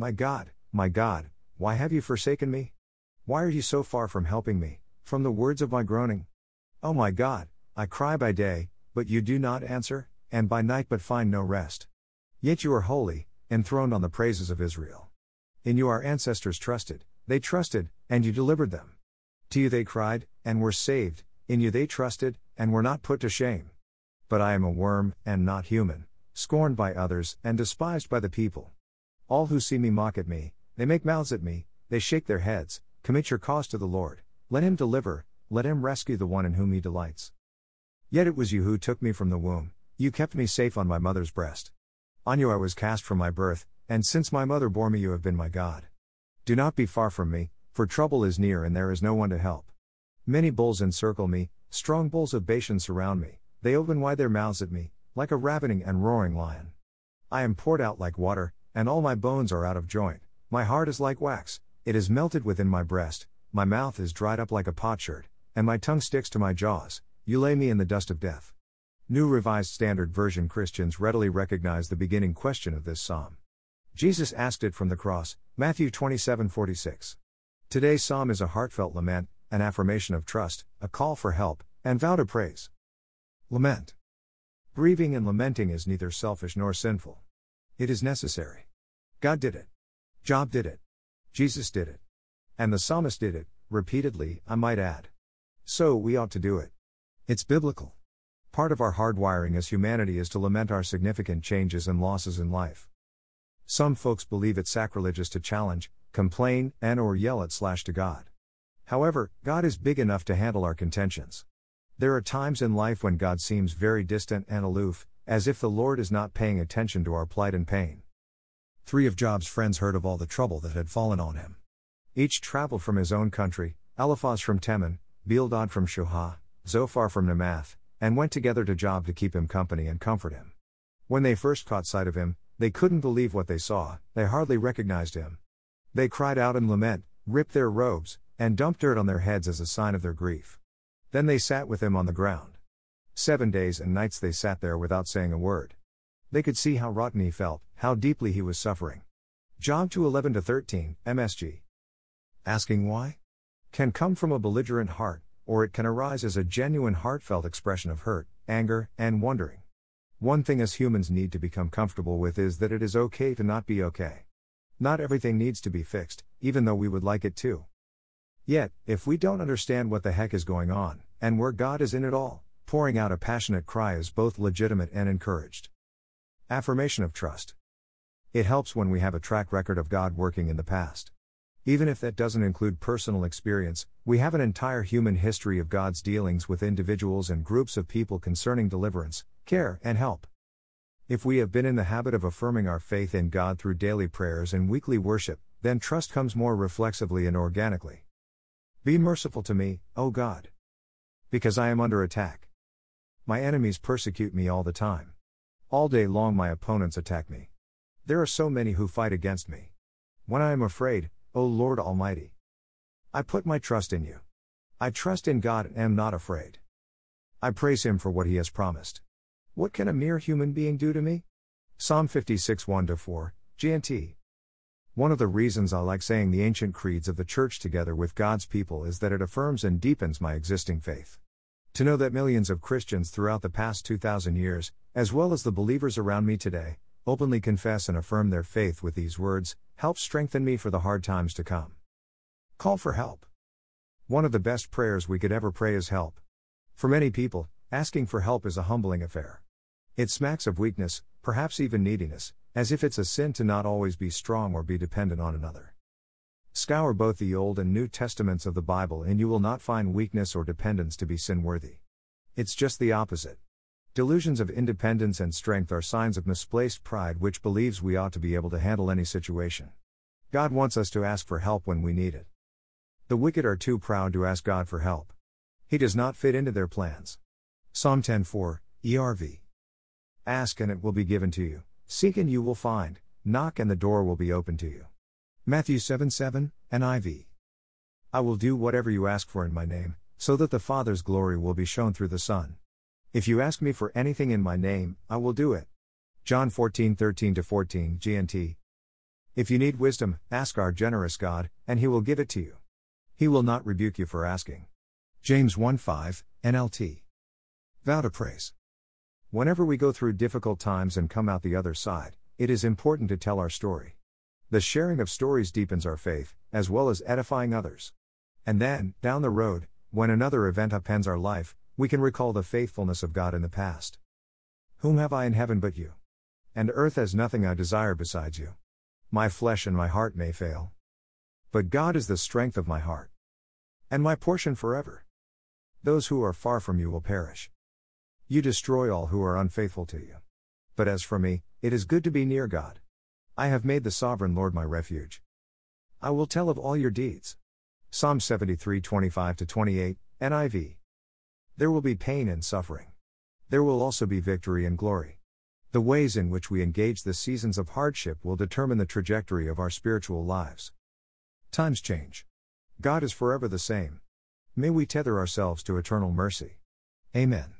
My God, my God, why have you forsaken me? Why are you so far from helping me, from the words of my groaning? Oh my God, I cry by day, but you do not answer, and by night but find no rest. Yet you are holy, enthroned on the praises of Israel. In you our ancestors trusted, they trusted, and you delivered them. To you they cried, and were saved, in you they trusted, and were not put to shame. But I am a worm, and not human, scorned by others, and despised by the people. All who see me mock at me, they make mouths at me, they shake their heads, commit your cause to the Lord, let him deliver, let him rescue the one in whom he delights. Yet it was you who took me from the womb, you kept me safe on my mother's breast. On you I was cast from my birth, and since my mother bore me, you have been my God. Do not be far from me, for trouble is near and there is no one to help. Many bulls encircle me, strong bulls of Bashan surround me, they open wide their mouths at me, like a ravening and roaring lion. I am poured out like water, and all my bones are out of joint, my heart is like wax, it is melted within my breast, my mouth is dried up like a potsherd, and my tongue sticks to my jaws, you lay me in the dust of death. New Revised Standard Version Christians readily recognize the beginning question of this psalm. Jesus asked it from the cross, Matthew 27:46. Today's psalm is a heartfelt lament, an affirmation of trust, a call for help, and vow to praise. Lament. Grieving and lamenting is neither selfish nor sinful. It is necessary. God did it. Job did it. Jesus did it. And the psalmist did it, repeatedly, I might add. So we ought to do it. It's biblical. Part of our hardwiring as humanity is to lament our significant changes and losses in life. Some folks believe it's sacrilegious to challenge, complain, and or yell at slash to God. However, God is big enough to handle our contentions. There are times in life when God seems very distant and aloof, as if the Lord is not paying attention to our plight and pain. Three of Job's friends heard of all the trouble that had fallen on him. Each traveled from his own country, Eliphaz from Teman, Bildad from Shuhah, Zophar from Naamath, and went together to Job to keep him company and comfort him. When they first caught sight of him, they couldn't believe what they saw, they hardly recognized him. They cried out in lament, ripped their robes, and dumped dirt on their heads as a sign of their grief. Then they sat with him on the ground. Seven days and nights they sat there without saying a word. They could see how rotten he felt, how deeply he was suffering. Job 2 11 13, MSG. Asking why? Can come from a belligerent heart, or it can arise as a genuine heartfelt expression of hurt, anger, and wondering. One thing as humans need to become comfortable with is that it is okay to not be okay. Not everything needs to be fixed, even though we would like it to. Yet, if we don't understand what the heck is going on, and where God is in it all, pouring out a passionate cry is both legitimate and encouraged. Affirmation of trust. It helps when we have a track record of God working in the past. Even if that doesn't include personal experience, we have an entire human history of God's dealings with individuals and groups of people concerning deliverance, care, and help. If we have been in the habit of affirming our faith in God through daily prayers and weekly worship, then trust comes more reflexively and organically. Be merciful to me, O God. Because I am under attack. My enemies persecute me all the time. All day long, my opponents attack me. There are so many who fight against me. When I am afraid, O Lord Almighty, I put my trust in you. I trust in God and am not afraid. I praise Him for what He has promised. What can a mere human being do to me? Psalm 56 1 4, GNT. One of the reasons I like saying the ancient creeds of the church together with God's people is that it affirms and deepens my existing faith. To know that millions of Christians throughout the past 2,000 years, as well as the believers around me today, openly confess and affirm their faith with these words, helps strengthen me for the hard times to come. Call for help. One of the best prayers we could ever pray is help. For many people, asking for help is a humbling affair. It smacks of weakness, perhaps even neediness, as if it's a sin to not always be strong or be dependent on another. Scour both the Old and New Testaments of the Bible and you will not find weakness or dependence to be sin worthy. It's just the opposite. Delusions of independence and strength are signs of misplaced pride which believes we ought to be able to handle any situation. God wants us to ask for help when we need it. The wicked are too proud to ask God for help. He does not fit into their plans. Psalm 10:4, ERV. Ask and it will be given to you. Seek and you will find. Knock and the door will be open to you. Matthew 7 7, NIV. I will do whatever you ask for in my name, so that the Father's glory will be shown through the Son. If you ask me for anything in my name, I will do it. John 14 13 14, GNT. If you need wisdom, ask our generous God, and He will give it to you. He will not rebuke you for asking. James 1 5, NLT. Vow to praise. Whenever we go through difficult times and come out the other side, it is important to tell our story. The sharing of stories deepens our faith, as well as edifying others. And then, down the road, when another event upends our life, we can recall the faithfulness of God in the past. Whom have I in heaven but you? And earth has nothing I desire besides you. My flesh and my heart may fail. But God is the strength of my heart. And my portion forever. Those who are far from you will perish. You destroy all who are unfaithful to you. But as for me, it is good to be near God. I have made the sovereign Lord my refuge. I will tell of all your deeds. Psalm 73 25 28, NIV. There will be pain and suffering. There will also be victory and glory. The ways in which we engage the seasons of hardship will determine the trajectory of our spiritual lives. Times change. God is forever the same. May we tether ourselves to eternal mercy. Amen.